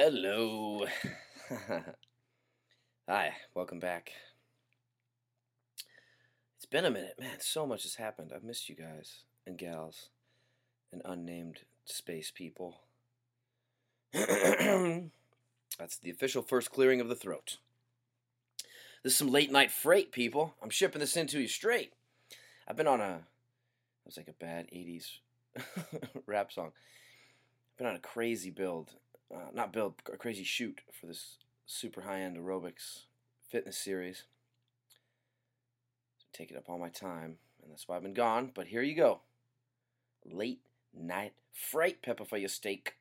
Hello. Hi, welcome back. It's been a minute. Man, so much has happened. I've missed you guys and gals and unnamed space people. That's the official first clearing of the throat. This is some late night freight, people. I'm shipping this into you straight. I've been on a. It was like a bad 80s rap song. I've been on a crazy build. Uh, not build, a crazy shoot for this super high end aerobics fitness series. Taking up all my time, and that's why I've been gone. But here you go. Late night fright pepper for your steak.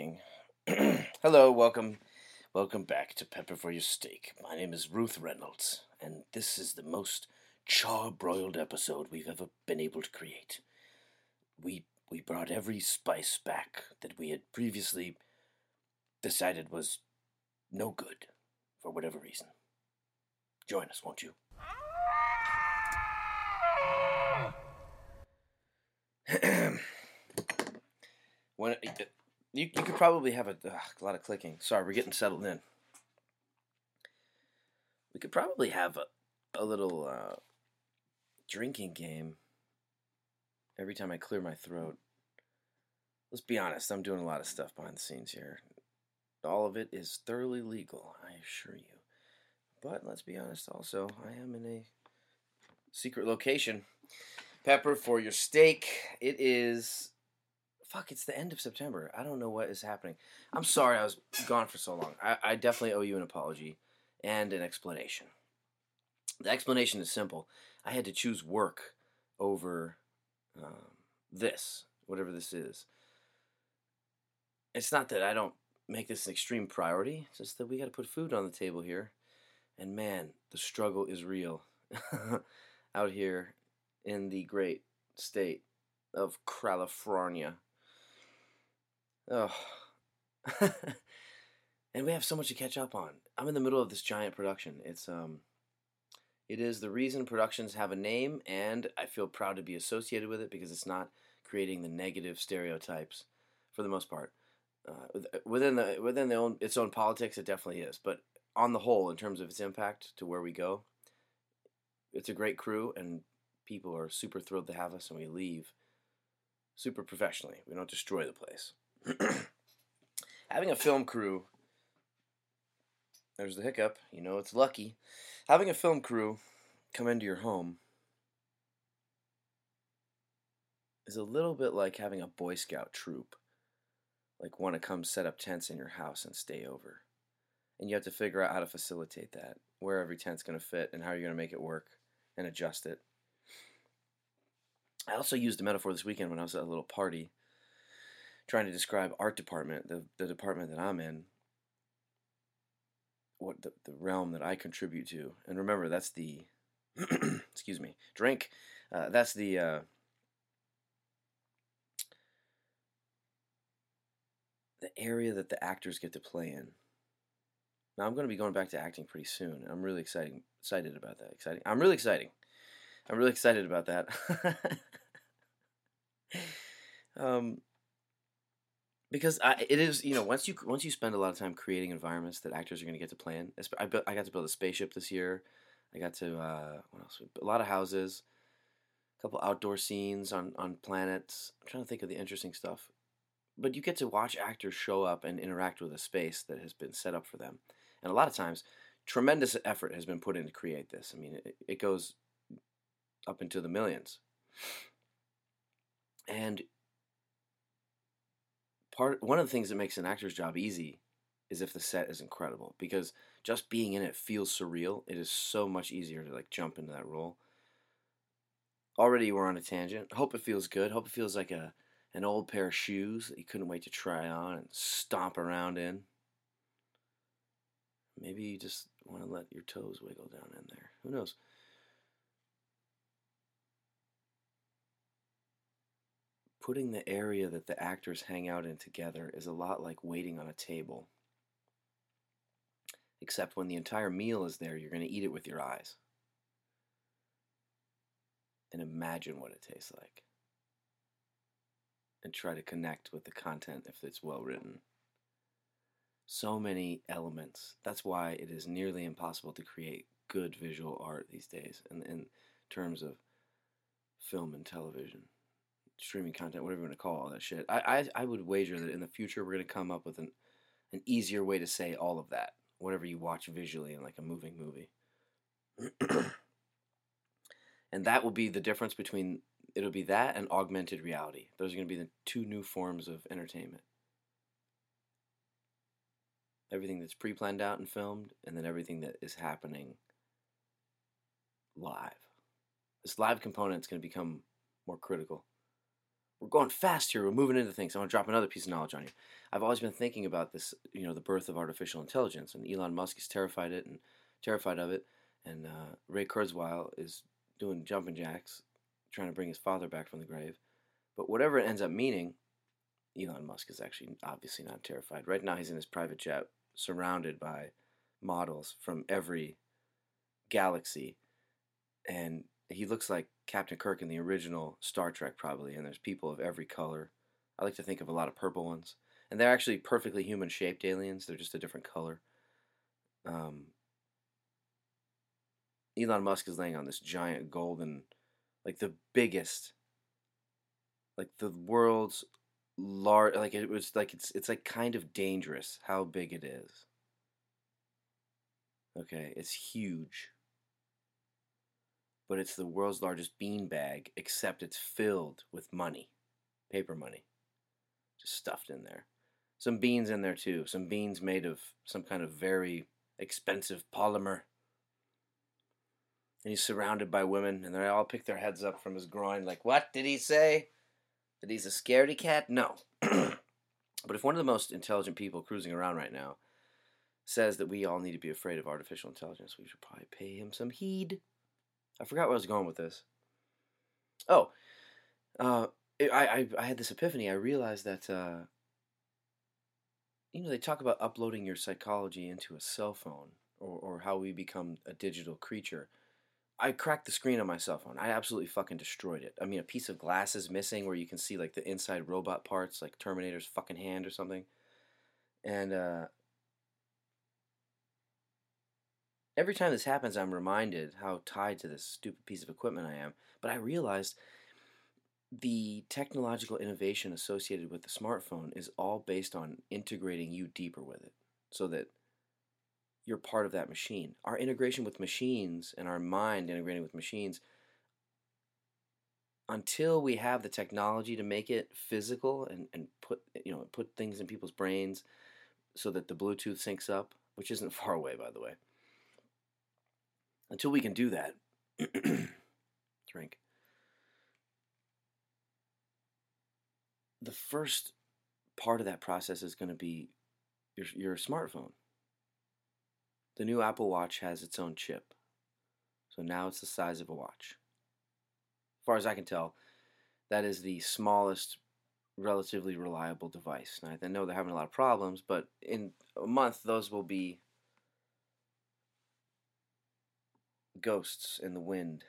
Hello, welcome, welcome back to Pepper for Your Steak. My name is Ruth Reynolds, and this is the most char-broiled episode we've ever been able to create. We we brought every spice back that we had previously decided was no good for whatever reason. Join us, won't you? when you, you could probably have a, ugh, a lot of clicking. Sorry, we're getting settled in. We could probably have a, a little uh, drinking game every time I clear my throat. Let's be honest, I'm doing a lot of stuff behind the scenes here. All of it is thoroughly legal, I assure you. But let's be honest also, I am in a secret location. Pepper for your steak. It is. Fuck, it's the end of September. I don't know what is happening. I'm sorry I was gone for so long. I, I definitely owe you an apology and an explanation. The explanation is simple. I had to choose work over um, this, whatever this is. It's not that I don't make this an extreme priority, it's just that we got to put food on the table here. And man, the struggle is real out here in the great state of California. Oh. and we have so much to catch up on. I'm in the middle of this giant production. It's um it is the reason productions have a name and I feel proud to be associated with it because it's not creating the negative stereotypes for the most part. Uh, within the within the own its own politics it definitely is, but on the whole in terms of its impact to where we go, it's a great crew and people are super thrilled to have us and we leave super professionally. We don't destroy the place. Having a film crew, there's the hiccup, you know, it's lucky. Having a film crew come into your home is a little bit like having a Boy Scout troop. Like, want to come set up tents in your house and stay over. And you have to figure out how to facilitate that, where every tent's going to fit, and how you're going to make it work and adjust it. I also used a metaphor this weekend when I was at a little party trying to describe art department, the, the department that I'm in, what the, the realm that I contribute to. And remember, that's the, excuse me, drink. Uh, that's the, uh, the area that the actors get to play in. Now I'm going to be going back to acting pretty soon. I'm really exciting, excited about that. Exciting. I'm really exciting. I'm really excited about that. um, because I, it is, you know, once you once you spend a lot of time creating environments that actors are going to get to play in. I, built, I got to build a spaceship this year. I got to uh, what else? A lot of houses, a couple outdoor scenes on on planets. I'm trying to think of the interesting stuff. But you get to watch actors show up and interact with a space that has been set up for them, and a lot of times, tremendous effort has been put in to create this. I mean, it, it goes up into the millions. And part one of the things that makes an actor's job easy is if the set is incredible because just being in it feels surreal. It is so much easier to like jump into that role. Already we're on a tangent. Hope it feels good. Hope it feels like a an old pair of shoes that you couldn't wait to try on and stomp around in. Maybe you just want to let your toes wiggle down in there. Who knows? Putting the area that the actors hang out in together is a lot like waiting on a table. Except when the entire meal is there, you're going to eat it with your eyes. And imagine what it tastes like. And try to connect with the content if it's well written. So many elements. That's why it is nearly impossible to create good visual art these days in, in terms of film and television streaming content, whatever you want to call all that shit. I, I, I would wager that in the future we're going to come up with an, an easier way to say all of that, whatever you watch visually in like a moving movie. and that will be the difference between it'll be that and augmented reality. Those are going to be the two new forms of entertainment. Everything that's pre planned out and filmed, and then everything that is happening live. This live component is going to become more critical we're going fast here. We're moving into things. I want to drop another piece of knowledge on you. I've always been thinking about this, you know, the birth of artificial intelligence, and Elon Musk is terrified it and terrified of it, and uh, Ray Kurzweil is doing jumping jacks, trying to bring his father back from the grave. But whatever it ends up meaning, Elon Musk is actually obviously not terrified. Right now, he's in his private jet, surrounded by models from every galaxy, and he looks like Captain Kirk in the original Star Trek, probably. And there's people of every color. I like to think of a lot of purple ones, and they're actually perfectly human-shaped aliens. They're just a different color. Um, Elon Musk is laying on this giant golden, like the biggest, like the world's large. Like it was like it's it's like kind of dangerous how big it is. Okay, it's huge. But it's the world's largest beanbag, except it's filled with money, paper money, just stuffed in there. Some beans in there too. Some beans made of some kind of very expensive polymer and he's surrounded by women, and they all pick their heads up from his groin, like, "What did he say? That he's a scaredy cat? No." but if one of the most intelligent people cruising around right now says that we all need to be afraid of artificial intelligence, we should probably pay him some heed. I forgot where I was going with this. Oh, uh, I, I I had this epiphany. I realized that uh, you know they talk about uploading your psychology into a cell phone, or or how we become a digital creature. I cracked the screen on my cell phone. I absolutely fucking destroyed it. I mean, a piece of glass is missing where you can see like the inside robot parts, like Terminator's fucking hand or something. And uh, every time this happens, I'm reminded how tied to this stupid piece of equipment I am. But I realized the technological innovation associated with the smartphone is all based on integrating you deeper with it so that you're part of that machine. Our integration with machines and our mind integrating with machines, until we have the technology to make it physical and, and put you know put things in people's brains so that the Bluetooth syncs up, which isn't far away by the way. Until we can do that, drink. The first part of that process is going to be your, your smartphone. The new Apple Watch has its own chip. So now it's the size of a watch. As far as I can tell, that is the smallest, relatively reliable device. I know they're having a lot of problems, but in a month, those will be ghosts in the wind.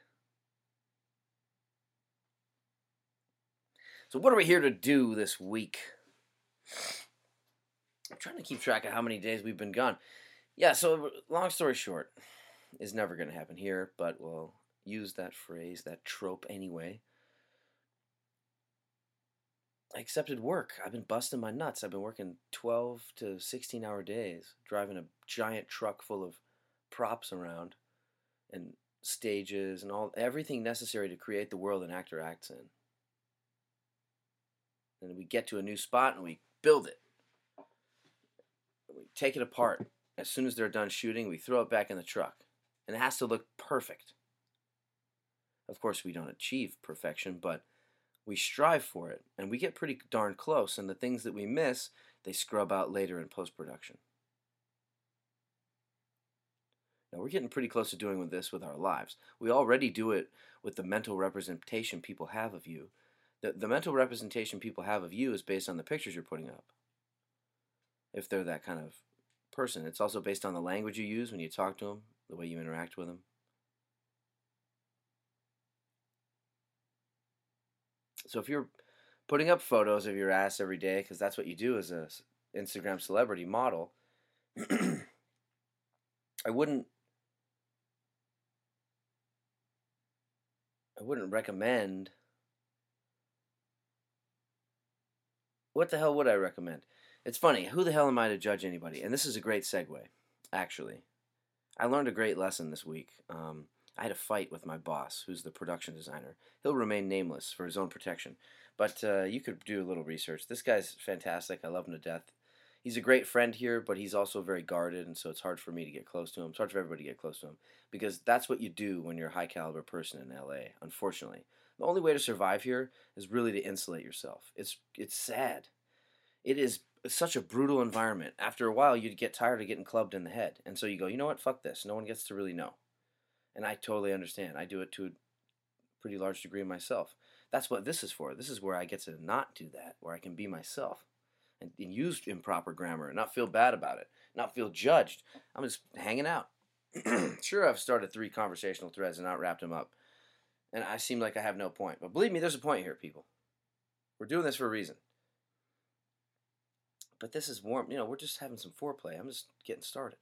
So, what are we here to do this week? I'm trying to keep track of how many days we've been gone. Yeah, so long story short, is never going to happen here, but we'll use that phrase, that trope anyway. I accepted work. I've been busting my nuts. I've been working 12 to 16 hour days, driving a giant truck full of props around and stages and all everything necessary to create the world an actor acts in. And we get to a new spot and we build it. We take it apart as soon as they're done shooting, we throw it back in the truck. And it has to look perfect. Of course, we don't achieve perfection, but we strive for it. And we get pretty darn close. And the things that we miss, they scrub out later in post production. Now, we're getting pretty close to doing with this with our lives. We already do it with the mental representation people have of you. The, the mental representation people have of you is based on the pictures you're putting up. If they're that kind of person. It's also based on the language you use when you talk to them, the way you interact with them. So if you're putting up photos of your ass every day, because that's what you do as a Instagram celebrity model, I wouldn't. I wouldn't recommend. What the hell would I recommend? It's funny. Who the hell am I to judge anybody? And this is a great segue, actually. I learned a great lesson this week. Um, I had a fight with my boss, who's the production designer. He'll remain nameless for his own protection, but uh, you could do a little research. This guy's fantastic. I love him to death. He's a great friend here, but he's also very guarded, and so it's hard for me to get close to him. It's hard for everybody to get close to him because that's what you do when you're a high caliber person in LA. Unfortunately, the only way to survive here is really to insulate yourself. It's it's sad. It is such a brutal environment. After a while, you'd get tired of getting clubbed in the head, and so you go, you know what? Fuck this. No one gets to really know, and I totally understand. I do it to a pretty large degree myself. That's what this is for. This is where I get to not do that, where I can be myself and, and use improper grammar and not feel bad about it, not feel judged. I'm just hanging out. sure, I've started three conversational threads and not wrapped them up. And I seem like I have no point. But believe me, there's a point here, people. We're doing this for a reason. But this is warm. You know, we're just having some foreplay. I'm just getting started.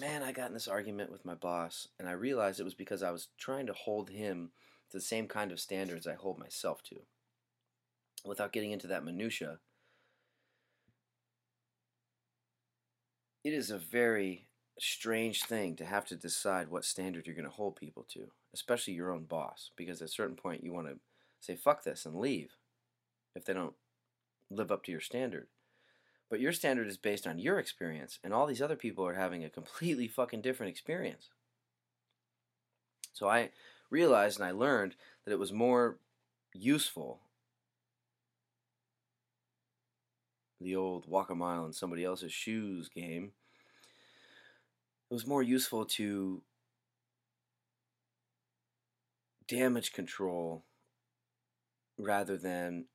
Man, I got in this argument with my boss, and I realized it was because I was trying to hold him the same kind of standards I hold myself to. Without getting into that minutia, it is a very strange thing to have to decide what standard you're going to hold people to, especially your own boss, because at a certain point you want to say fuck this and leave if they don't live up to your standard. But your standard is based on your experience, and all these other people are having a completely fucking different experience. So I realized and I learned that it was more useful. The old walk a mile in somebody else's shoes game. It was more useful to damage control rather than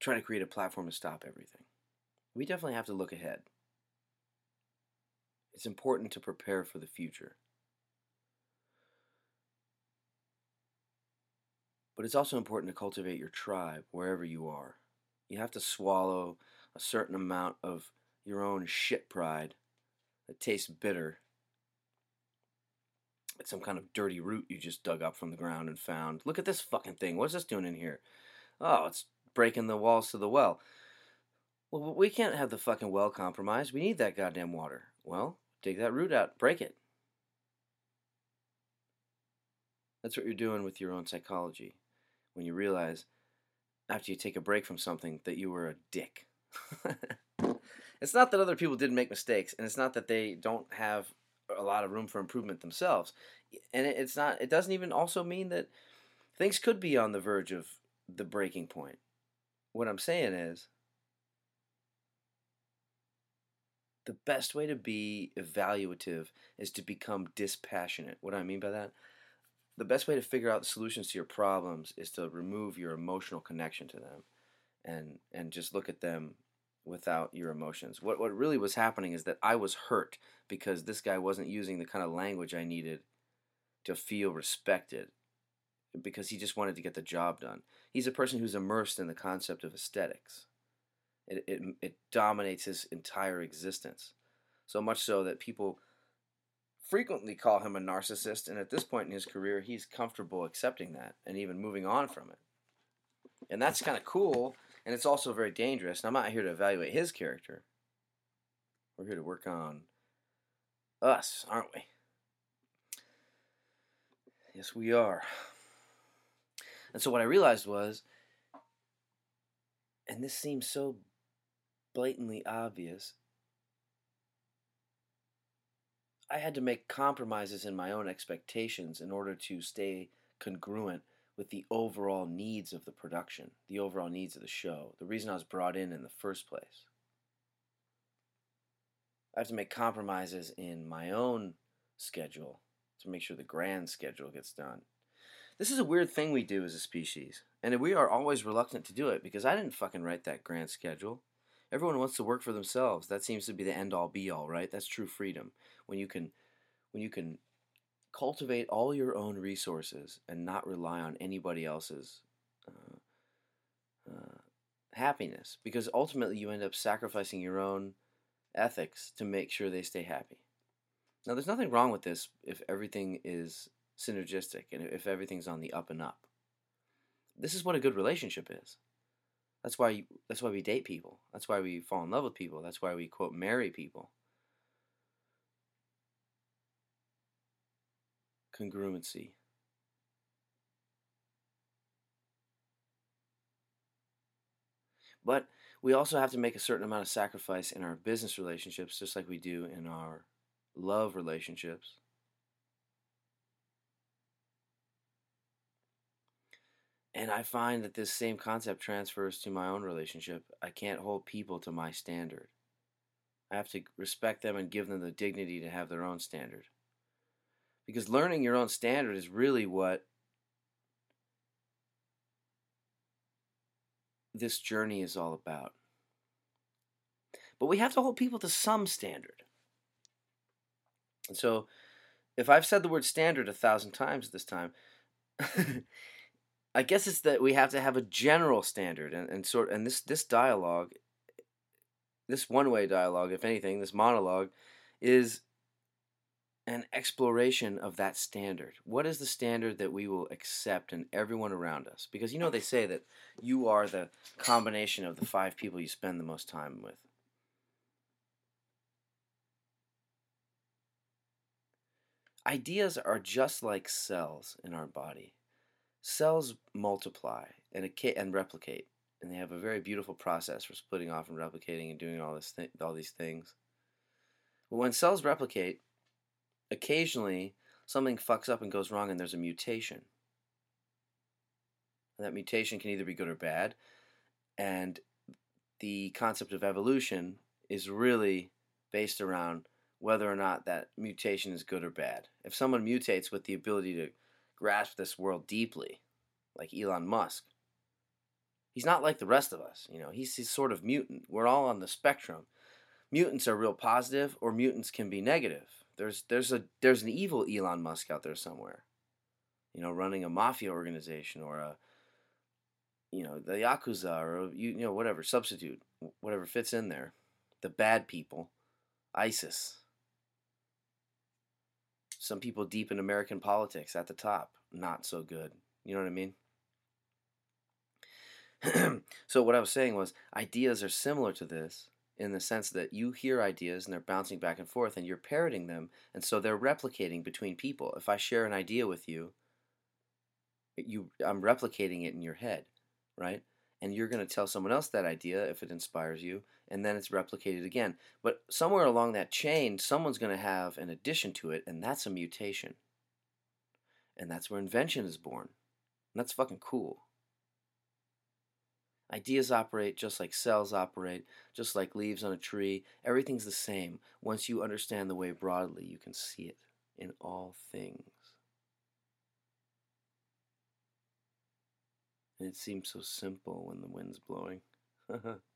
try to create a platform to stop everything. We definitely have to look ahead. It's important to prepare for the future. But it's also important to cultivate your tribe wherever you are. You have to swallow a certain amount of your own shit pride that tastes bitter. It's some kind of dirty root you just dug up from the ground and found. Look at this fucking thing. What's this doing in here? Oh, it's breaking the walls to the well. Well, we can't have the fucking well compromised. We need that goddamn water. Well, dig that root out, break it. That's what you're doing with your own psychology when you realize after you take a break from something that you were a dick. it's not that other people didn't make mistakes, and it's not that they don't have a lot of room for improvement themselves. And it's not. It doesn't even also mean that things could be on the verge of the breaking point. What I'm saying is, the best way to be evaluative is to become dispassionate. What do I mean by that? The best way to figure out the solutions to your problems is to remove your emotional connection to them and and just look at them without your emotions. What what really was happening is that I was hurt because this guy wasn't using the kind of language I needed to feel respected because he just wanted to get the job done. He's a person who's immersed in the concept of aesthetics. It, it, it dominates his entire existence. So much so that people frequently call him a narcissist, and at this point in his career, he's comfortable accepting that and even moving on from it. And that's kind of cool, and it's also very dangerous. And I'm not here to evaluate his character. We're here to work on us, aren't we? Yes, we are. And so what I realized was, and this seems so blatantly obvious, I had to make compromises in my own expectations in order to stay congruent with the overall needs of the production, the overall needs of the show, the reason I was brought in in the first place. I have to make compromises in my own schedule to make sure the grand schedule gets done. This is a weird thing we do as a species, and we are always reluctant to do it because I didn't fucking write that grand schedule. Everyone wants to work for themselves. That seems to be the end all be all, right? That's true freedom. When you can when you can cultivate all your own resources and not rely on anybody else's uh, uh, happiness because ultimately you end up sacrificing your own ethics to make sure they stay happy. Now, there's nothing wrong with this if everything is synergistic and if everything's on the up and up. This is what a good relationship is. That's why you, that's why we date people. That's why we fall in love with people. That's why we quote marry people. Congruency. But we also have to make a certain amount of sacrifice in our business relationships, just like we do in our love relationships. And I find that this same concept transfers to my own relationship. I can't hold people to my standard. I have to respect them and give them the dignity to have their own standard. Because learning your own standard is really what this journey is all about. But we have to hold people to some standard. And so, if I've said the word standard a thousand times this time, I guess it's that we have to have a general standard and, and sort and this this dialogue this one way dialogue, if anything, this monologue, is an exploration of that standard. What is the standard that we will accept in everyone around us? Because you know they say that you are the combination of the five people you spend the most time with. Ideas are just like cells in our body. Cells multiply and, and replicate, and they have a very beautiful process for splitting off and replicating and doing all this th- all these things. But when cells replicate, occasionally something fucks up and goes wrong, and there's a mutation. And that mutation can either be good or bad, and the concept of evolution is really based around whether or not that mutation is good or bad. If someone mutates with the ability to grasp this world deeply, like Elon Musk, he's not like the rest of us. You know, he's, he's sort of mutant. We're all on the spectrum. Mutants are real positive, or mutants can be negative. There's there's a there's an evil Elon Musk out there somewhere, you know, running a mafia organization or a, you know, the yakuza or you, you know whatever substitute whatever fits in there, the bad people, ISIS. Some people deep in American politics at the top, not so good. You know what I mean? so what I was saying was ideas are similar to this in the sense that you hear ideas and they're bouncing back and forth and you're parroting them and so they're replicating between people. If I share an idea with you, you I'm replicating it in your head, right? And you're going to tell someone else that idea if it inspires you and then it's replicated again. But somewhere along that chain, someone's going to have an addition to it and that's a mutation. And that's where invention is born. And that's fucking cool. Ideas operate just like cells operate, just like leaves on a tree. Everything's the same. Once you understand the way broadly, you can see it in all things. And it seems so simple when the wind's blowing.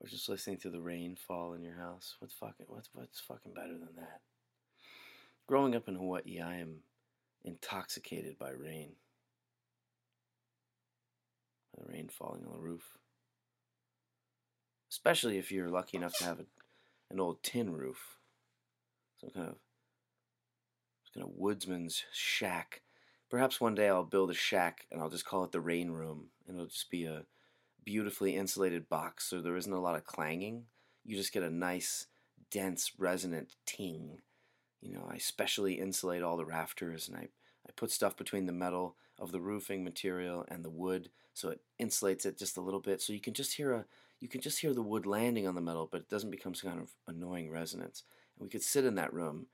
Was just listening to the rain fall in your house. What's fucking what's what's fucking better than that? Growing up in Hawaii, I am intoxicated by rain. By the rain falling on the roof. Especially if you're lucky enough to have a, an old tin roof. Some kind of some kind of woodsman's shack. Perhaps one day I'll build a shack and I'll just call it the rain room. And it'll just be a beautifully insulated box so there isn't a lot of clanging. You just get a nice, dense, resonant ting you know, I specially insulate all the rafters and I, I put stuff between the metal of the roofing material and the wood so it insulates it just a little bit so you can just hear a you can just hear the wood landing on the metal but it doesn't become some kind of annoying resonance. And we could sit in that room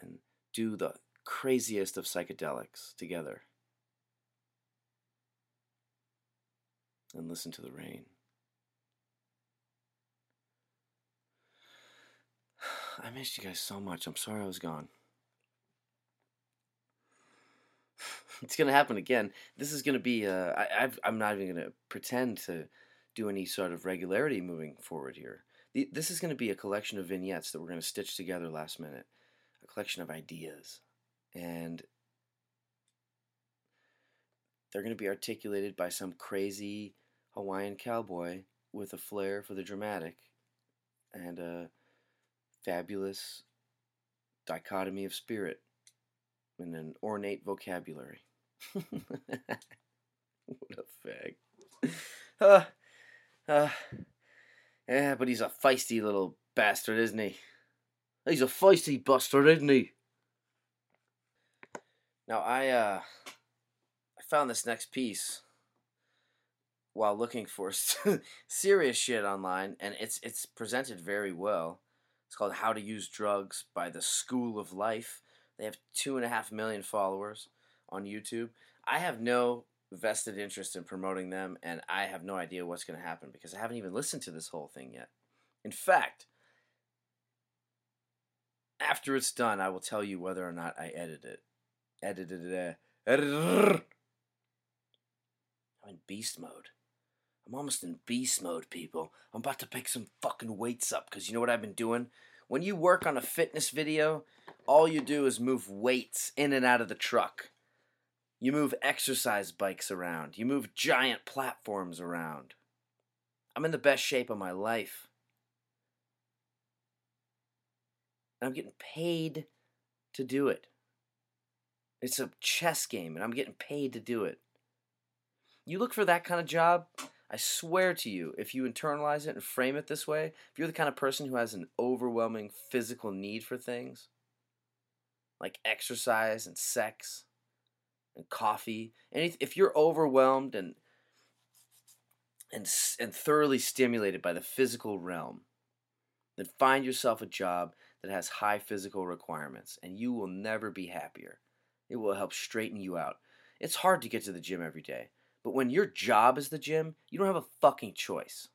and do the craziest of psychedelics together. And listen to the rain. I missed you guys so much. I'm sorry I was gone. it's gonna happen again. This is gonna be. Uh, I, I've, I'm not even gonna pretend to do any sort of regularity moving forward here. The, this is gonna be a collection of vignettes that we're gonna stitch together last minute. A collection of ideas, and they're gonna be articulated by some crazy Hawaiian cowboy with a flair for the dramatic, and a fabulous dichotomy of spirit and an ornate vocabulary. what a fag. Uh, uh, yeah, but he's a feisty little bastard, isn't he? He's a feisty bastard, isn't he? Now I uh I found this next piece while looking for serious shit online, and it's it's presented very well. It's called "How to Use Drugs" by the School of Life. They have two and a half million followers on YouTube. I have no vested interest in promoting them, and I have no idea what's going to happen because I haven't even listened to this whole thing yet. In fact, after it's done, I will tell you whether or not I edited it. Edited it. Edited. I'm in beast mode. I'm almost in beast mode, people. I'm about to pick some fucking weights up because you know what I've been doing? When you work on a fitness video, all you do is move weights in and out of the truck. You move exercise bikes around. You move giant platforms around. I'm in the best shape of my life. And I'm getting paid to do it. It's a chess game, and I'm getting paid to do it. You look for that kind of job, I swear to you, if you internalize it and frame it this way, if you're the kind of person who has an overwhelming physical need for things, like exercise and sex and coffee, and if you're overwhelmed and and and thoroughly stimulated by the physical realm, then find yourself a job that has high physical requirements, and you will never be happier. It will help straighten you out. It's hard to get to the gym every day. But when your job is the gym, you don't have a fucking choice.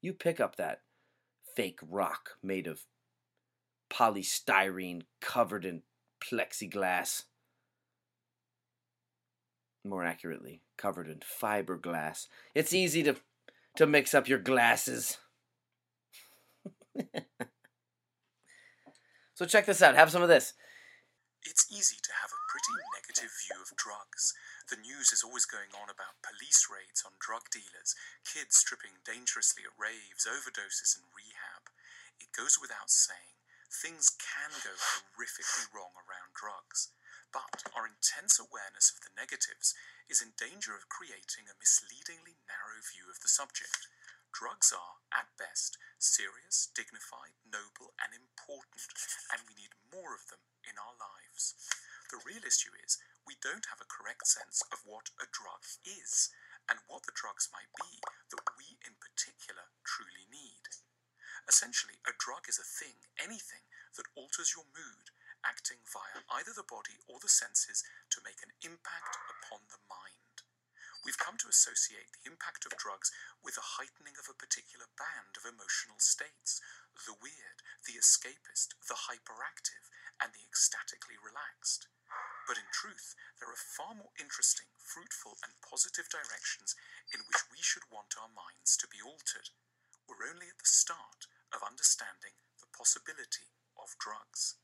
You pick up that fake rock made of polystyrene covered in plexiglass. More accurately, covered in fiberglass. It's easy to to mix up your glasses. so check this out. Have some of this. It's easy to have a pretty negative view of drugs. The news is always going on about police raids on drug dealers, kids tripping dangerously at raves, overdoses, and rehab. It goes without saying, things can go horrifically wrong around drugs. But our intense awareness of the negatives is in danger of creating a misleadingly narrow view of the subject. Drugs are, at best, serious, dignified, noble, and important, and we need more of them in our lives. The real issue is we don't have a correct sense of what a drug is and what the drugs might be that we in particular truly need. Essentially, a drug is a thing, anything, that alters your mood, acting via either the body or the senses to make an impact upon the mind. We've come to associate the impact of drugs with a heightening of a particular band of emotional states the weird, the escapist, the hyperactive, and the ecstatically relaxed. But in truth, there are far more interesting, fruitful, and positive directions in which we should want our minds to be altered. We're only at the start of understanding the possibility of drugs.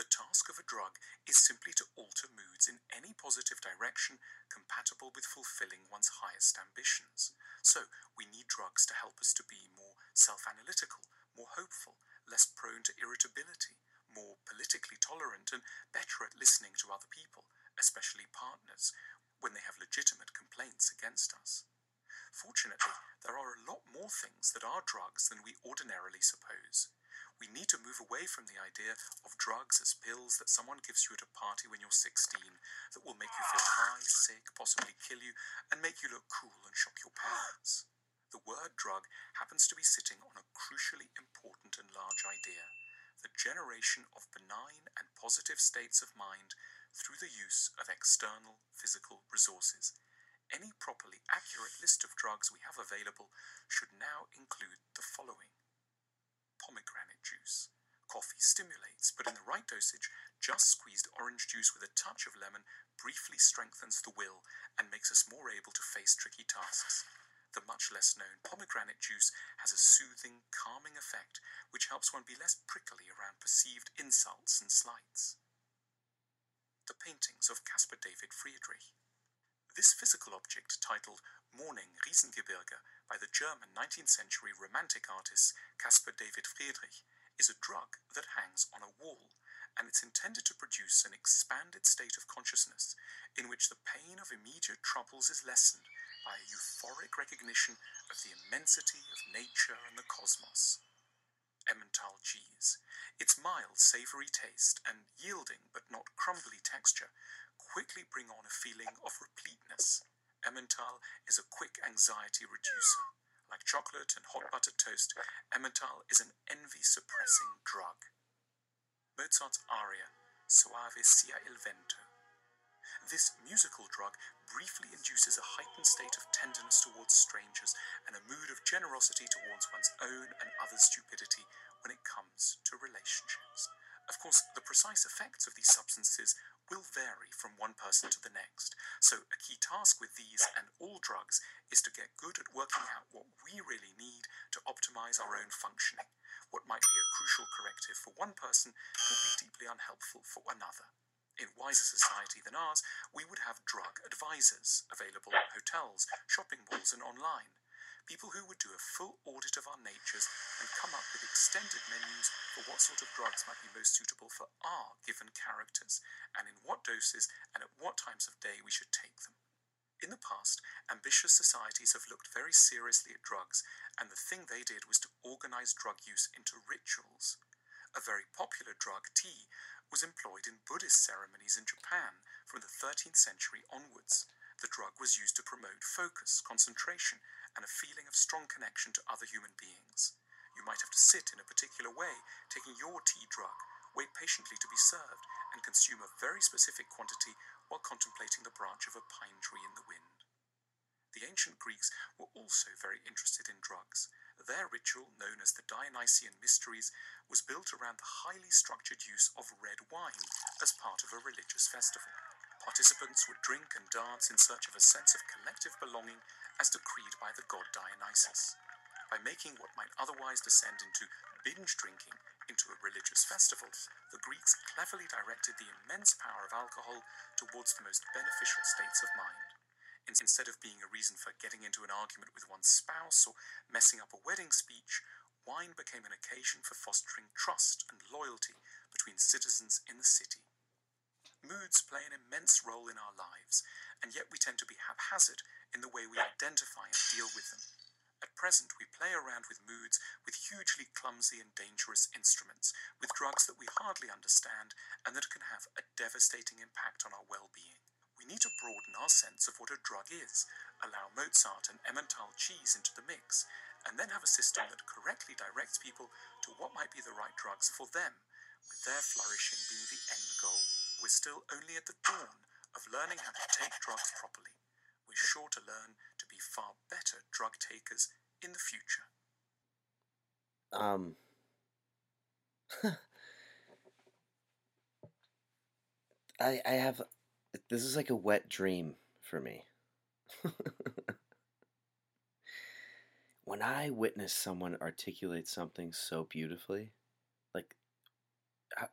The task of a drug is simply to alter moods in any positive direction compatible with fulfilling one's highest ambitions. So, we need drugs to help us to be more self analytical, more hopeful, less prone to irritability, more politically tolerant, and better at listening to other people, especially partners, when they have legitimate complaints against us. Fortunately, there are a lot more things that are drugs than we ordinarily suppose. We need to move away from the idea of drugs as pills that someone gives you at a party when you're 16 that will make you feel high, sick, possibly kill you, and make you look cool and shock your parents. The word drug happens to be sitting on a crucially important and large idea the generation of benign and positive states of mind through the use of external physical resources. Any properly accurate list of drugs we have available should now include the following pomegranate juice. Coffee stimulates, but in the right dosage, just squeezed orange juice with a touch of lemon briefly strengthens the will and makes us more able to face tricky tasks. The much less known pomegranate juice has a soothing, calming effect which helps one be less prickly around perceived insults and slights. The paintings of Caspar David Friedrich. This physical object, titled Morning Riesengebirge by the German 19th century romantic artist Caspar David Friedrich, is a drug that hangs on a wall and it's intended to produce an expanded state of consciousness in which the pain of immediate troubles is lessened by a euphoric recognition of the immensity of nature and the cosmos. Emmental cheese. Its mild, savoury taste and yielding but not crumbly texture quickly bring on a feeling of repleteness. Emmental is a quick anxiety reducer. Like chocolate and hot buttered toast, Emmental is an envy suppressing drug. Mozart's aria, Soave sia il vento. This musical drug briefly induces a heightened state of tenderness towards strangers and a mood of generosity towards one's own and others' stupidity when it comes to relationships. Of course, the precise effects of these substances will vary from one person to the next, so a key task with these and all drugs is to get good at working out what we really need to optimize our own functioning. What might be a crucial corrective for one person could be deeply unhelpful for another. In wiser society than ours, we would have drug advisors available at hotels, shopping malls, and online. People who would do a full audit of our natures and come up with extended menus for what sort of drugs might be most suitable for our given characters, and in what doses and at what times of day we should take them. In the past, ambitious societies have looked very seriously at drugs, and the thing they did was to organize drug use into rituals. A very popular drug, tea, was employed in Buddhist ceremonies in Japan from the 13th century onwards. The drug was used to promote focus, concentration, and a feeling of strong connection to other human beings. You might have to sit in a particular way, taking your tea drug, wait patiently to be served, and consume a very specific quantity while contemplating the branch of a pine tree in the wind. The ancient Greeks were also very interested in drugs. Their ritual, known as the Dionysian Mysteries, was built around the highly structured use of red wine as part of a religious festival. Participants would drink and dance in search of a sense of collective belonging as decreed by the god Dionysus. By making what might otherwise descend into binge drinking into a religious festival, the Greeks cleverly directed the immense power of alcohol towards the most beneficial states of mind. Instead of being a reason for getting into an argument with one's spouse or messing up a wedding speech, wine became an occasion for fostering trust and loyalty between citizens in the city. Moods play an immense role in our lives, and yet we tend to be haphazard in the way we identify and deal with them. At present, we play around with moods with hugely clumsy and dangerous instruments, with drugs that we hardly understand and that can have a devastating impact on our well being. Need to broaden our sense of what a drug is, allow Mozart and Emmental cheese into the mix, and then have a system that correctly directs people to what might be the right drugs for them, with their flourishing being the end goal. We're still only at the dawn of learning how to take drugs properly. We're sure to learn to be far better drug takers in the future. Um. I I have this is like a wet dream for me. when I witness someone articulate something so beautifully, like, I-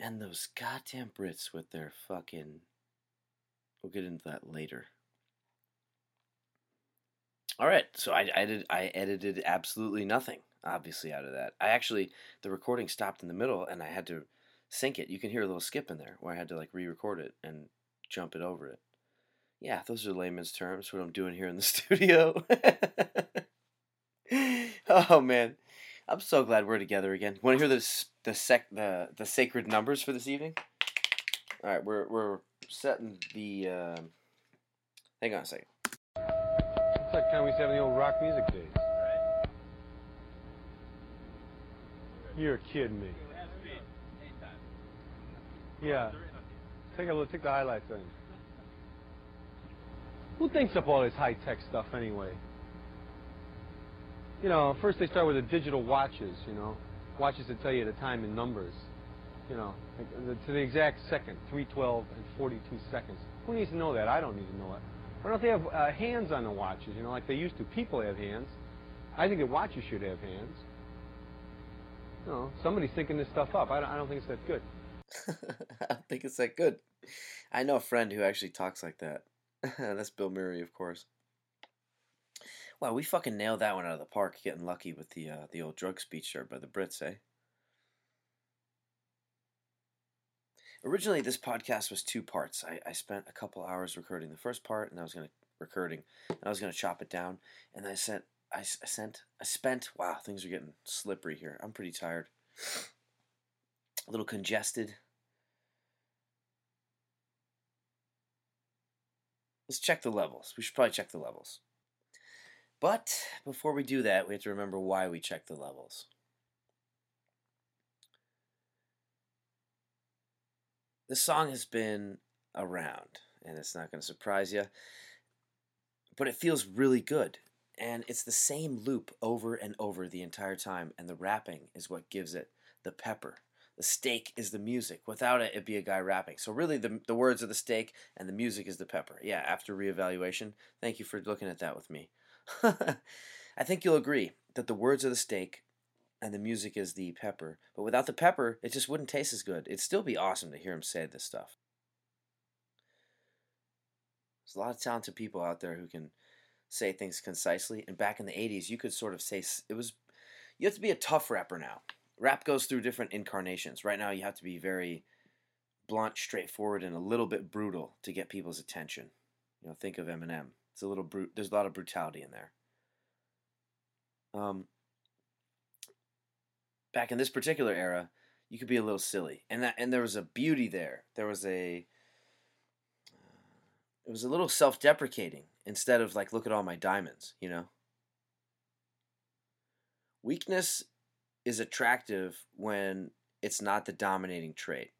and those goddamn Brits with their fucking. We'll get into that later. All right, so I, I did I edited absolutely nothing, obviously out of that. I actually the recording stopped in the middle, and I had to sync it. You can hear a little skip in there where I had to like re-record it and jump it over it. Yeah, those are layman's terms. What I'm doing here in the studio. oh man, I'm so glad we're together again. Want to hear this the sec the the sacred numbers for this evening? All right, we're we're setting the. Um, hang on a second. It's like time we used to have the old rock music days. You're kidding me. Yeah. Take a look. Take the highlights in. Who thinks up all this high-tech stuff anyway? You know, first they start with the digital watches. You know, watches that tell you the time in numbers. You know, to the exact second, 312 and 42 seconds. Who needs to know that? I don't need to know it. Why don't they have uh, hands on the watches? You know, like they used to. People have hands. I think that watches should have hands. You know, somebody's thinking this stuff up. I don't, I don't think it's that good. I don't think it's that good. I know a friend who actually talks like that. That's Bill Murray, of course. Wow, we fucking nailed that one out of the park, getting lucky with the uh, the old drug speech there by the Brits, eh? Originally, this podcast was two parts. I, I spent a couple hours recording the first part, and I was gonna recording, and I was gonna chop it down, and I sent I, I sent, I spent. Wow, things are getting slippery here. I'm pretty tired. A little congested. Let's check the levels. We should probably check the levels. But before we do that, we have to remember why we check the levels. This song has been around, and it's not going to surprise you, but it feels really good. And it's the same loop over and over the entire time, and the rapping is what gives it the pepper. The steak is the music. Without it, it'd be a guy rapping. So really, the the words are the steak, and the music is the pepper. Yeah. After reevaluation, thank you for looking at that with me. I think you'll agree that the words are the steak, and the music is the pepper. But without the pepper, it just wouldn't taste as good. It'd still be awesome to hear him say this stuff. There's a lot of talented people out there who can say things concisely. And back in the 80s, you could sort of say it was, you have to be a tough rapper now. Rap goes through different incarnations. Right now, you have to be very blunt, straightforward, and a little bit brutal to get people's attention. You know, think of Eminem. It's a little brute. There's a lot of brutality in there. Um, back in this particular era, you could be a little silly, and that and there was a beauty there. There was a it was a little self-deprecating instead of like look at all my diamonds, you know. Weakness is attractive when it's not the dominating trait.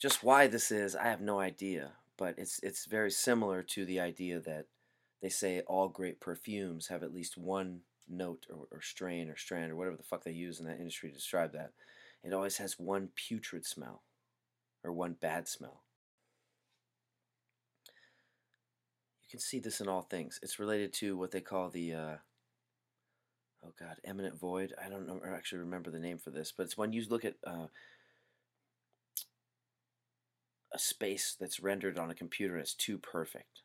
Just why this is, I have no idea, but it's it's very similar to the idea that they say all great perfumes have at least one note or, or strain or strand or whatever the fuck they use in that industry to describe that. It always has one putrid smell or one bad smell. You can see this in all things. It's related to what they call the uh, oh god, eminent void. I don't know, actually remember the name for this, but it's when you look at uh, a space that's rendered on a computer as too perfect.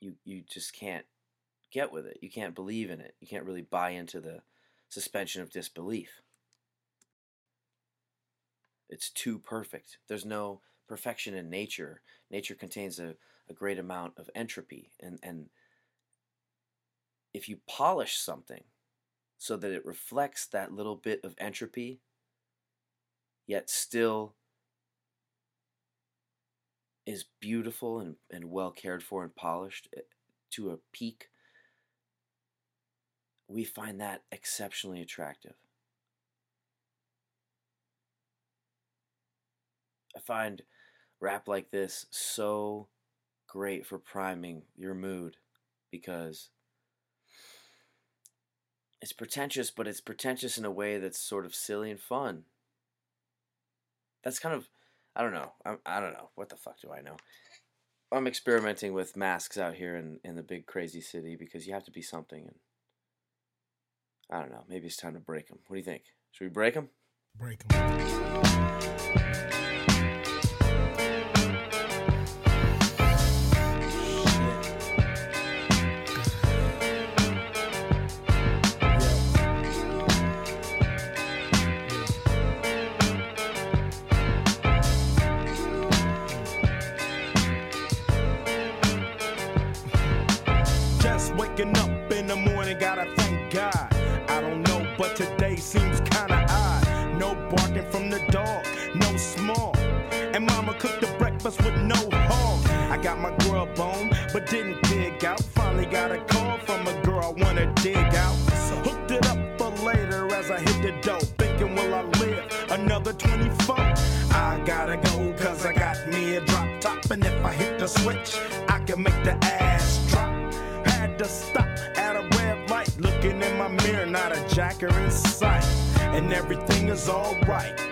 You you just can't get with it. You can't believe in it. You can't really buy into the suspension of disbelief. It's too perfect. There's no perfection in nature. Nature contains a, a great amount of entropy and, and if you polish something so that it reflects that little bit of entropy, yet still is beautiful and, and well cared for and polished eh, to a peak, we find that exceptionally attractive. I find rap like this so great for priming your mood because it's pretentious, but it's pretentious in a way that's sort of silly and fun. That's kind of, I don't know. I, I don't know. What the fuck do I know? I'm experimenting with masks out here in, in the big crazy city because you have to be something. And I don't know. Maybe it's time to break them. What do you think? Should we break them? Break 'em. The dog, no small. And mama cooked the breakfast with no hog. I got my grub on, but didn't dig out. Finally got a call from a girl I wanna dig out. So Hooked it up for later as I hit the dough. Thinking, will I live another 24? I gotta go, cause I got me a drop top. And if I hit the switch, I can make the ass drop. Had to stop at a red light, looking in my mirror, not a jacker in sight. And everything is alright.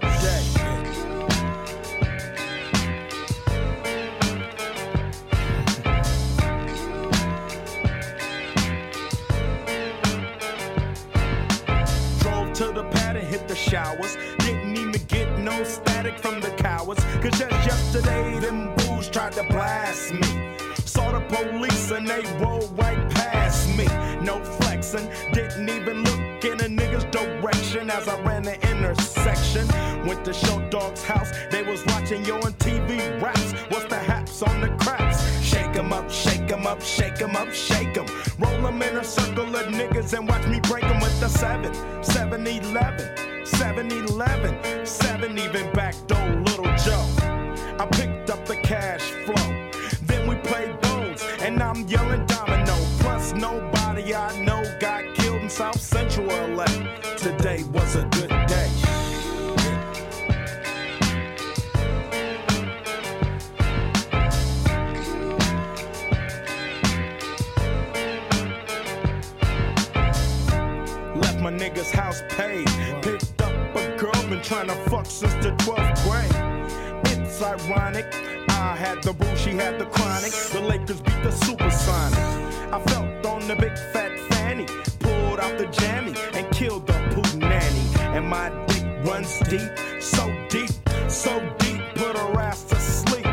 showers. Didn't even get no static from the cowards. Cause just yesterday, them niggas tried to blast me. Saw the police and they rolled right past me. No flexing, didn't even look in a nigga's direction as I ran the intersection. Went to Show Dog's house, they was watching yo on TV raps. What's the haps on the craps? Shake 'em up, shake 'em up, shake 'em up, shake 'em. Roll 'em in a circle of niggas and watch me break 'em with the 7, 7 11, 7 11, 7 even back door, little Joe. I picked up the cash flow. Then we played bones, and I'm yelling domino. Plus, nobody I know got killed in South Central LA. Today was a good day. Left my nigga's house paid. Trying to fuck since the 12th grade. It's ironic. I had the boo, she had the chronic. The Lakers beat the Supersonics. I felt on the big fat fanny. Pulled out the jammy and killed the poo nanny. And my dick runs deep, so deep, so deep. Put her ass to sleep.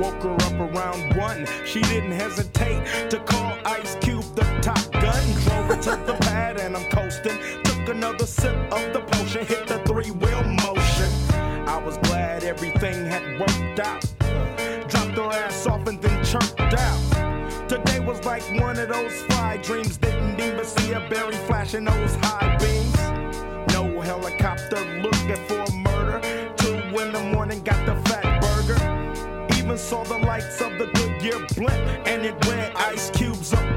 Woke her up around one. She didn't hesitate to call Ice Cube the top gun. Drove her to the pad and I'm coasting. Another sip of the potion, hit the three wheel motion. I was glad everything had worked out. Dropped her ass off and then chirped out. Today was like one of those fly dreams. Didn't even see a berry flashing those high beams. No helicopter looking for a murder. Two in the morning, got the fat burger. Even saw the lights of the Goodyear blimp, and it read Ice Cube's as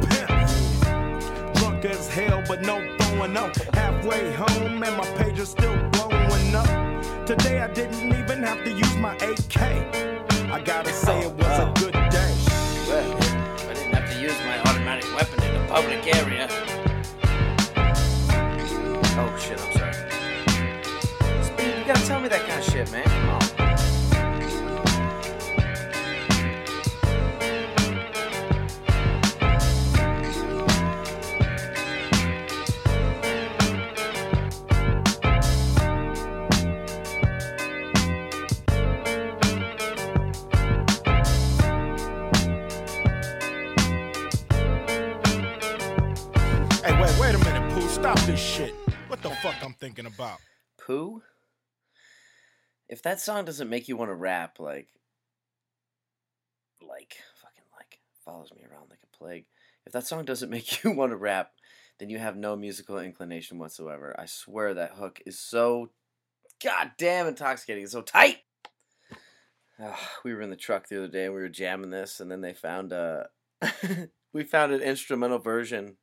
hell, but no throwing up. Halfway home, and my page is still blowing up. Today I didn't even have to use my AK. I gotta say it was a oh, good day. Well, I didn't have to use my automatic weapon in a public area. Oh shit, I'm sorry. Speed, you gotta tell me that kind of shit, man. Come on. This shit. What the fuck I'm thinking about? Pooh? If that song doesn't make you want to rap, like, like, fucking like, follows me around like a plague. If that song doesn't make you want to rap, then you have no musical inclination whatsoever. I swear that hook is so goddamn intoxicating. It's so tight. Ah, we were in the truck the other day and we were jamming this, and then they found a, we found an instrumental version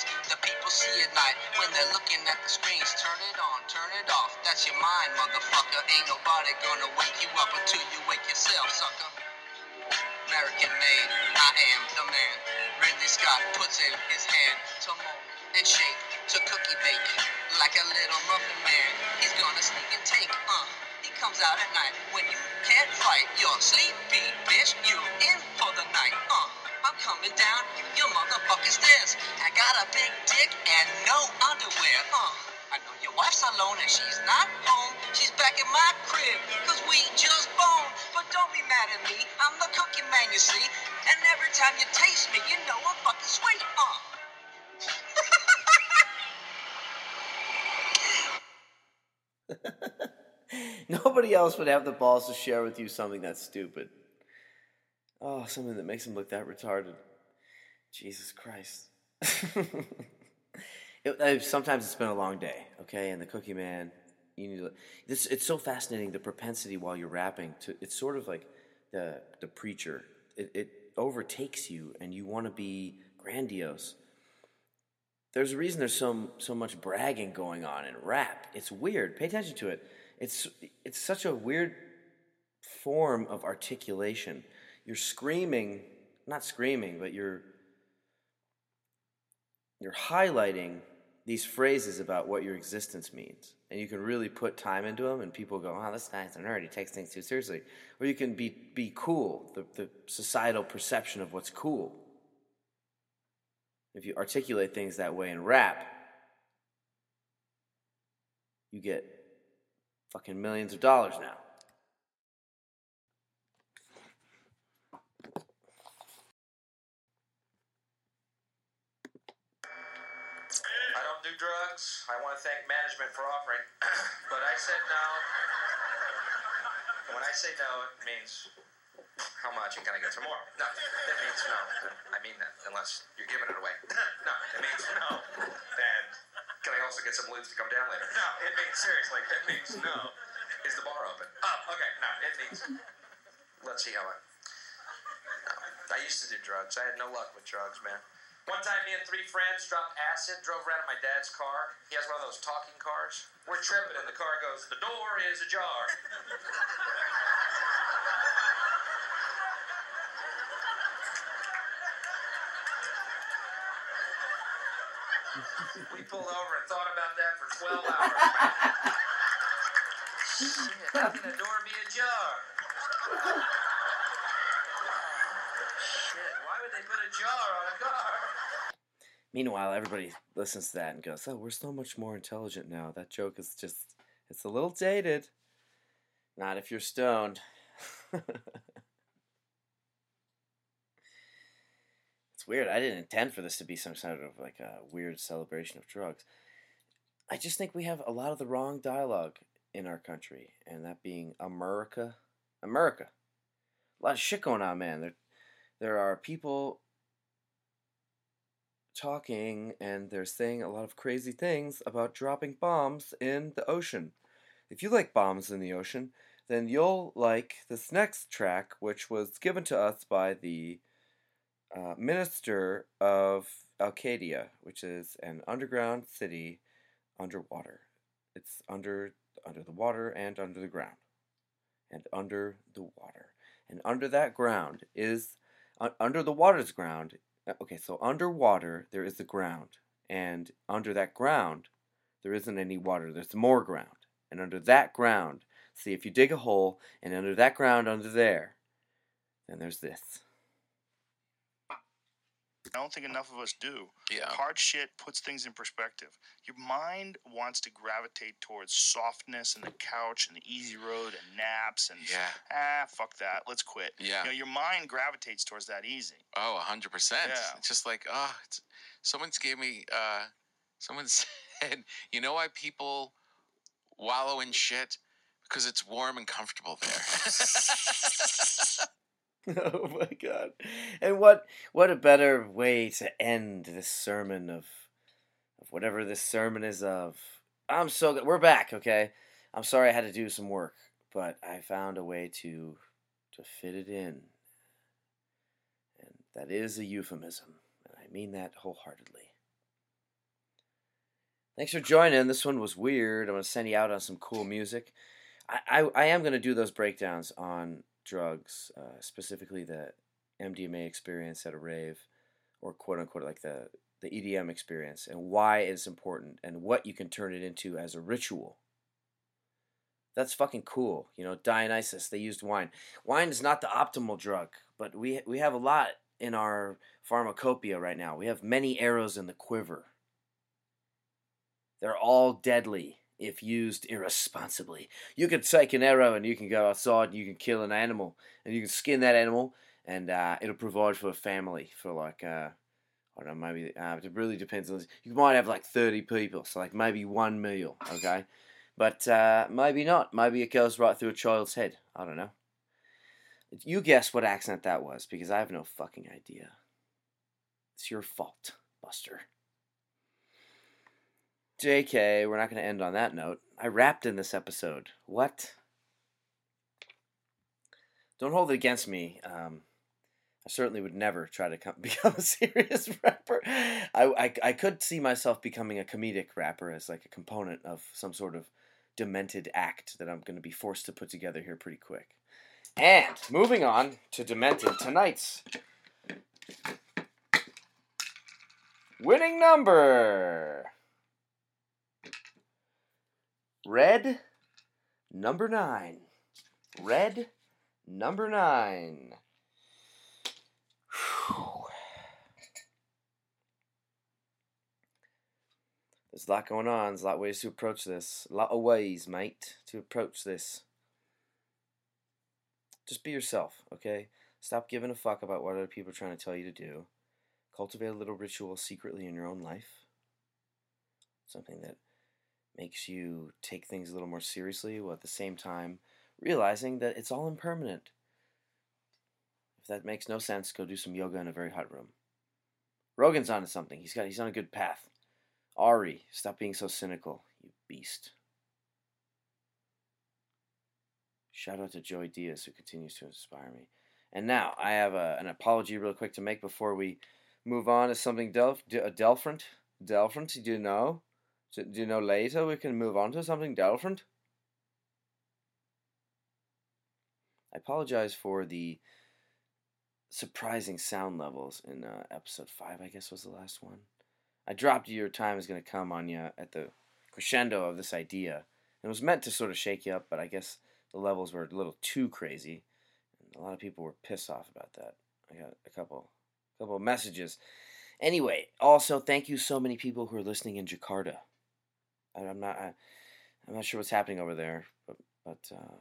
dreams the people see at night when they're looking at the screens. Turn it on, turn it off. That's your mind, motherfucker. Ain't nobody gonna wake you up until you wake yourself, sucker. American made, I am the man. Ridley Scott puts in his hand to mold and shape to cookie bake like a little muffin man. He's gonna sneak and take, uh. He comes out at night when you can't fight. You're sleepy, bitch. You in for the night, uh. Coming down your stairs. I got a big dick and no underwear, uh. I know your wife's alone and she's not home. She's back in my crib, cause we just boned. But don't be mad at me, I'm the man, you see. And every time you taste me, you know I'm fucking sweet, uh. Nobody else would have the balls to share with you something that's stupid. Oh, something that makes him look that retarded. Jesus Christ. it, sometimes it's been a long day, okay? And the Cookie Man, you need to. This it's so fascinating the propensity while you're rapping to. It's sort of like the the preacher. It, it overtakes you, and you want to be grandiose. There's a reason there's so so much bragging going on in rap. It's weird. Pay attention to it. It's it's such a weird form of articulation. You're screaming, not screaming, but you're you're highlighting these phrases about what your existence means. And you can really put time into them, and people go, oh, this guy's a nerd. He takes things too seriously. Or you can be, be cool, the, the societal perception of what's cool. If you articulate things that way in rap, you get fucking millions of dollars now. I don't do drugs. I want to thank management for offering, but I said no. When I say no, it means how much and can I get some more? No, it means no. I mean that, unless you're giving it away. no, it means no. And can I also get some lids to come down later? No, it means seriously. It means no. Is the bar open? Oh, okay. No, it means. Let's see how I. No. I used to do drugs. I had no luck with drugs, man. One time, me and three friends dropped acid, drove around in my dad's car. He has one of those talking cars. We're tripping, and the car goes, The door is ajar. we pulled over and thought about that for 12 hours. Shit, how can a door be ajar? Shit, why would they put a jar on a? Meanwhile, everybody listens to that and goes, "Oh, we're so much more intelligent now." That joke is just it's a little dated. Not if you're stoned. it's weird. I didn't intend for this to be some sort of like a weird celebration of drugs. I just think we have a lot of the wrong dialogue in our country, and that being America, America. A lot of shit going on, man. There, there are people talking and they're saying a lot of crazy things about dropping bombs in the ocean. If you like bombs in the ocean, then you'll like this next track, which was given to us by the uh, minister of Alcadia, which is an underground city underwater. It's under under the water and under the ground, and under the water, and under that ground is uh, under the water's ground Uh, okay, so underwater there is the ground, and under that ground there isn't any water. There's more ground, and under that ground, see if you dig a hole, and under that ground under there, then there's this. I don't think enough of us do. Yeah. Hard shit puts things in perspective. Your mind wants to gravitate towards softness and the couch and the easy road and naps and Yeah. ah fuck that, let's quit. Yeah. You know, your mind gravitates towards that easy. Oh, hundred percent. Yeah. It's just like, oh, it's, someone's gave me. uh Someone said, you know why people wallow in shit because it's warm and comfortable there. oh my god. And what what a better way to end this sermon of of whatever this sermon is of. I'm so good. We're back, okay? I'm sorry I had to do some work, but I found a way to to fit it in. And that is a euphemism, and I mean that wholeheartedly. Thanks for joining. This one was weird. I'm gonna send you out on some cool music. I, I, I am gonna do those breakdowns on drugs, uh, specifically the MDMA experience at a rave, or quote unquote like the the EDM experience, and why it's important, and what you can turn it into as a ritual. That's fucking cool. You know, Dionysus, they used wine. Wine is not the optimal drug, but we we have a lot in our pharmacopoeia right now. We have many arrows in the quiver. They're all deadly if used irresponsibly. You can take an arrow and you can go outside and you can kill an animal and you can skin that animal and uh, it'll provide for a family for like uh, I don't know maybe uh, it really depends on this. you might have like thirty people so like maybe one meal okay but uh, maybe not maybe it goes right through a child's head I don't know you guess what accent that was because I have no fucking idea it's your fault Buster. JK, we're not going to end on that note. I rapped in this episode. What? Don't hold it against me. Um, I certainly would never try to come, become a serious rapper. I, I, I could see myself becoming a comedic rapper as like a component of some sort of demented act that I'm going to be forced to put together here pretty quick. And moving on to Demented, tonight's winning number. Red number nine. Red number nine. There's a lot going on. There's a lot of ways to approach this. A lot of ways, mate, to approach this. Just be yourself, okay? Stop giving a fuck about what other people are trying to tell you to do. Cultivate a little ritual secretly in your own life. Something that makes you take things a little more seriously while at the same time realizing that it's all impermanent. If that makes no sense, go do some yoga in a very hot room. Rogan's onto something. He's got he's on a good path. Ari, stop being so cynical, you beast. Shout out to Joey Diaz who continues to inspire me. And now I have a, an apology real quick to make before we move on to something a uh, delfront. Delfront, do you know? Do you know later we can move on to something different. I apologize for the surprising sound levels in uh, episode 5, I guess was the last one. I dropped your time is going to come on you at the crescendo of this idea. It was meant to sort of shake you up, but I guess the levels were a little too crazy. And a lot of people were pissed off about that. I got a couple couple messages. Anyway, also thank you so many people who are listening in Jakarta. I, I'm not I, I'm not sure what's happening over there, but but uh,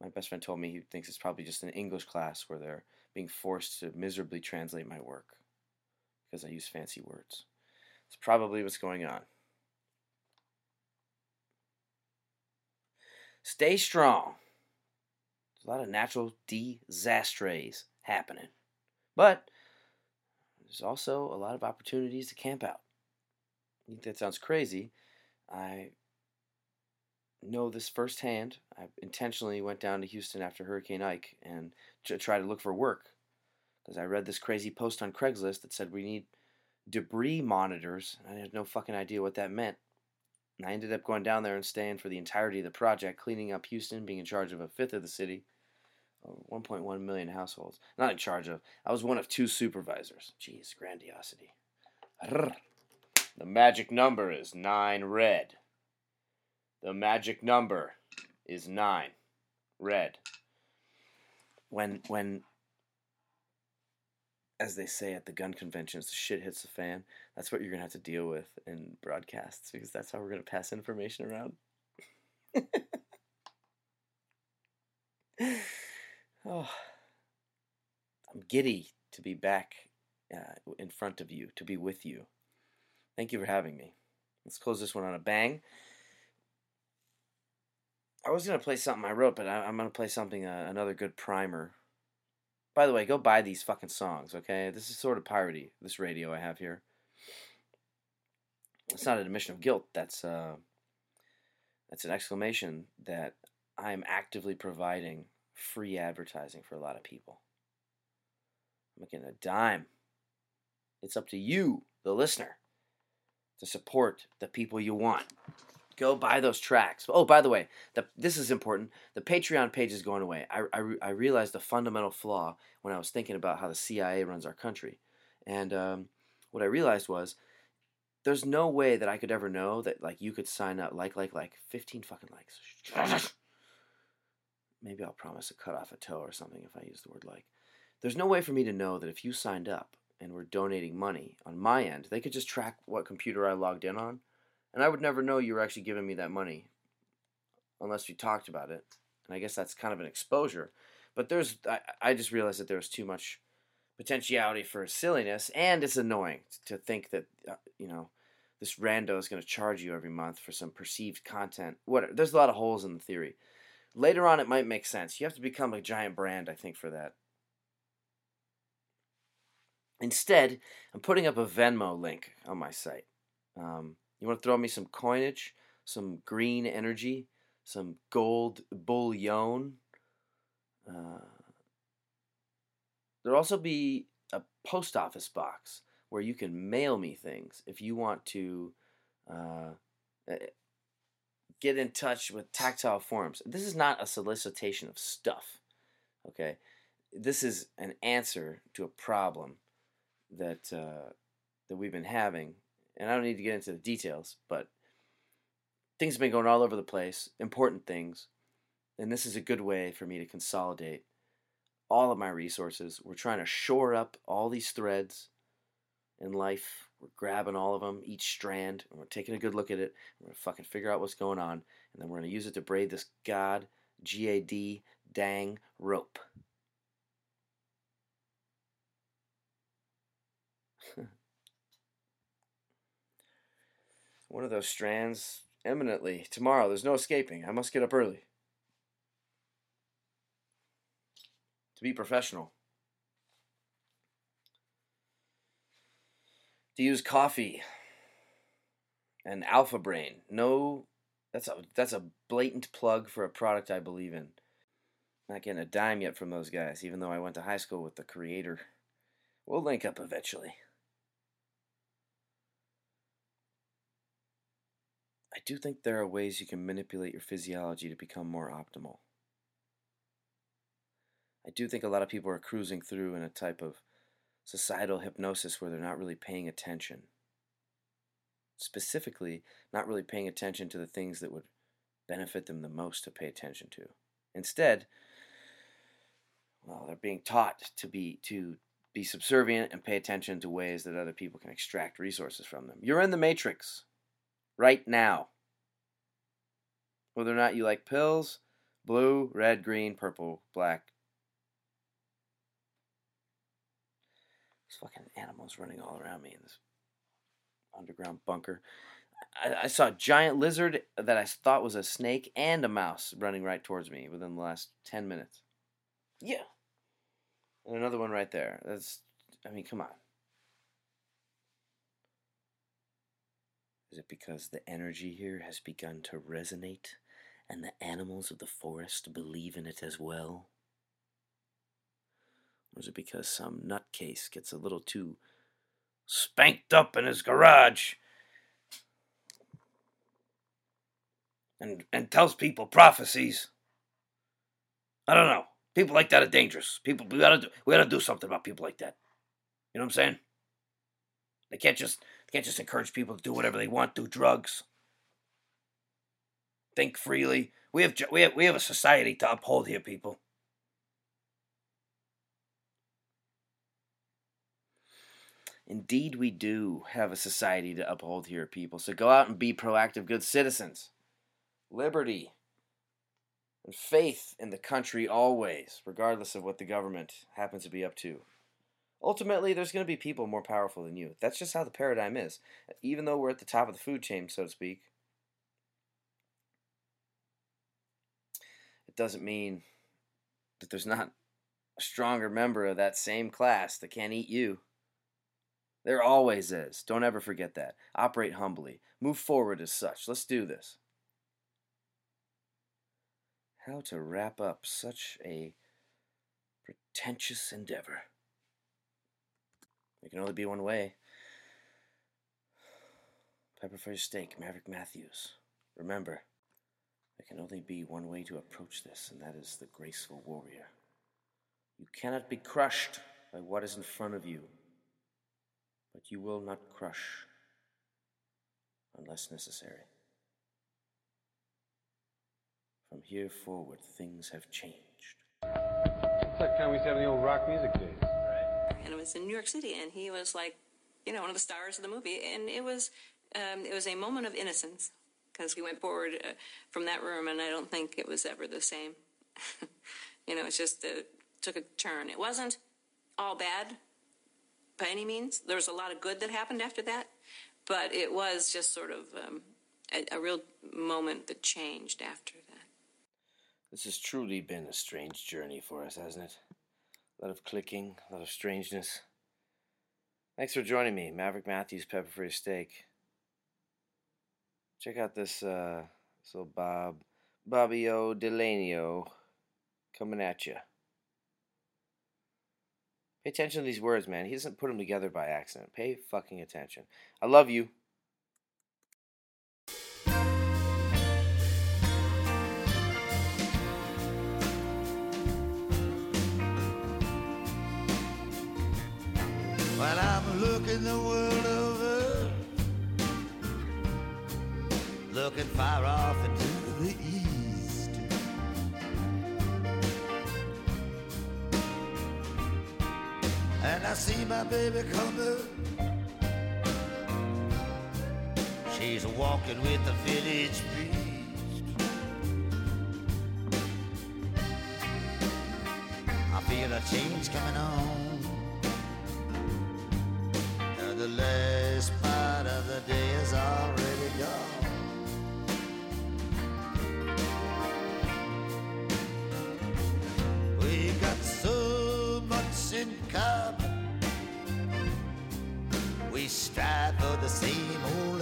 my best friend told me he thinks it's probably just an English class where they're being forced to miserably translate my work because I use fancy words. It's probably what's going on. Stay strong. There's a lot of natural disasters happening. But there's also a lot of opportunities to camp out. I think that sounds crazy. I know this firsthand. I intentionally went down to Houston after Hurricane Ike and to try to look for work because I read this crazy post on Craigslist that said we need debris monitors. I had no fucking idea what that meant. And I ended up going down there and staying for the entirety of the project, cleaning up Houston, being in charge of a fifth of the city, uh, 1.1 million households. Not in charge of, I was one of two supervisors. Jeez, grandiosity. The magic number is nine red. The magic number is nine red. When, when as they say at the gun conventions, the shit hits the fan. That's what you're gonna have to deal with in broadcasts because that's how we're gonna pass information around. oh, I'm giddy to be back uh, in front of you, to be with you. Thank you for having me. Let's close this one on a bang. I was gonna play something I wrote, but I, am gonna play something uh, another good primer by the way, go buy these fucking songs, okay? This is sort of piratey, this radio I have here. It's not an admission of guilt. That's uh, that's an exclamation that I'm actively providing free advertising for a lot of people. I'm making a dime. It's up to you, the listener, to support the people you want. Go buy those tracks. Oh, by the way, the, this is important. The Patreon page is going away. I, I, I realized a fundamental flaw when I was thinking about how the CIA runs our country. And um, what I realized was there's no way that I could ever know that like you could sign up like like like 15 fucking likes. Maybe I'll promise to cut off a toe or something if I use the word like. There's no way for me to know that if you signed up and were donating money on my end, they could just track what computer I logged in on and I would never know you were actually giving me that money unless we talked about it. And I guess that's kind of an exposure. But there's, I, I just realized that there was too much potentiality for silliness, and it's annoying to think that, uh, you know, this rando is going to charge you every month for some perceived content. What? There's a lot of holes in the theory. Later on, it might make sense. You have to become a giant brand, I think, for that. Instead, I'm putting up a Venmo link on my site. Um, you want to throw me some coinage, some green energy, some gold bullion. Uh, there'll also be a post office box where you can mail me things if you want to uh, eh, get in touch with tactile forms. This is not a solicitation of stuff, okay? This is an answer to a problem that uh, that we've been having and I don't need to get into the details, but things have been going all over the place, important things, and this is a good way for me to consolidate all of my resources. We're trying to shore up all these threads in life. We're grabbing all of them, each strand, and we're taking a good look at it. We're gonna fucking figure out what's going on, and then we're gonna use it to braid this god G A D dang rope. One of those strands imminently tomorrow. There's no escaping. I must get up early. To be professional. To use coffee and Alpha Brain. No, that's a that's a blatant plug for a product I believe in. Not getting a dime yet from those guys, even though I went to high school with the creator. We'll link up eventually. Do think there are ways you can manipulate your physiology to become more optimal. I do think a lot of people are cruising through in a type of societal hypnosis where they're not really paying attention. Specifically, not really paying attention to the things that would benefit them the most to pay attention to. Instead, well, they're being taught to be to be subservient and pay attention to ways that other people can extract resources from them. You're in the matrix right now. Whether or not you like pills, blue, red, green, purple, black. There's fucking animals running all around me in this underground bunker. I, I saw a giant lizard that I thought was a snake and a mouse running right towards me within the last 10 minutes. Yeah. And another one right there. That's, I mean, come on. Is it because the energy here has begun to resonate and the animals of the forest believe in it as well? Or is it because some nutcase gets a little too spanked up in his garage and, and tells people prophecies? I don't know. People like that are dangerous. People we gotta do we gotta do something about people like that. You know what I'm saying? They can't just they can't just encourage people to do whatever they want, do drugs, think freely. We have we have we have a society to uphold here, people. Indeed, we do have a society to uphold here, people. So go out and be proactive, good citizens. Liberty and faith in the country always, regardless of what the government happens to be up to. Ultimately, there's going to be people more powerful than you. That's just how the paradigm is. Even though we're at the top of the food chain, so to speak, it doesn't mean that there's not a stronger member of that same class that can't eat you. There always is. Don't ever forget that. Operate humbly. Move forward as such. Let's do this. How to wrap up such a pretentious endeavor. There can only be one way. Pepper for your steak, Maverick Matthews. Remember, there can only be one way to approach this, and that is the graceful warrior. You cannot be crushed by what is in front of you, but you will not crush unless necessary. From here forward, things have changed. It's like kind we used to have in the old rock music days. Right. And it was in New York City, and he was like, you know, one of the stars of the movie, and it was, um, it was a moment of innocence because we went forward uh, from that room, and I don't think it was ever the same. you know, it's just uh, took a turn. It wasn't all bad by any means. There was a lot of good that happened after that, but it was just sort of um, a, a real moment that changed after that. This has truly been a strange journey for us, hasn't it? A lot of clicking, a lot of strangeness. Thanks for joining me, Maverick Matthews, Pepper for your steak. Check out this, uh, this little Bob, Bobby O. Delanio coming at you. Pay attention to these words, man. He doesn't put them together by accident. Pay fucking attention. I love you. Looking far off into the east. And I see my baby coming She's walking with the village priest. I feel a change coming on. Uh, The last part of the day is already We strive for the same old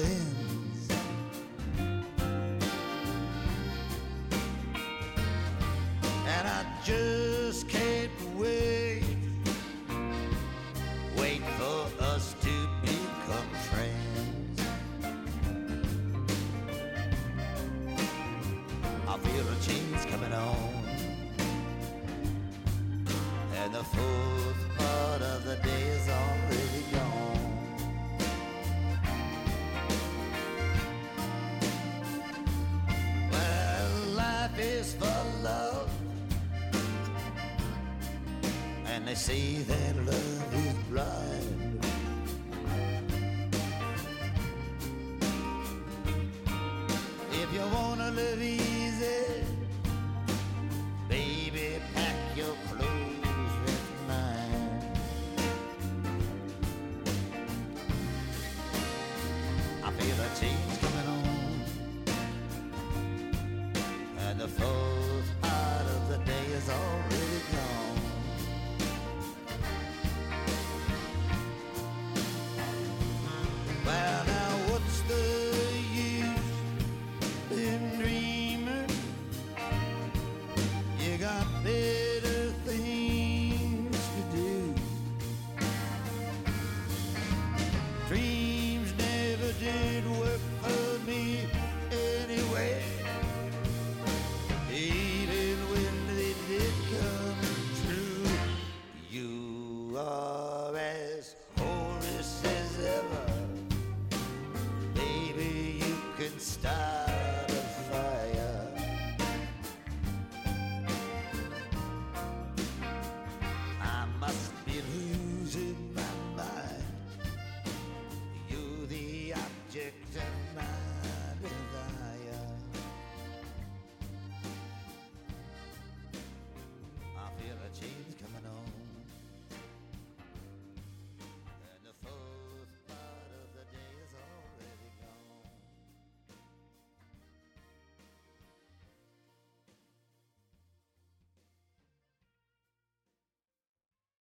They say that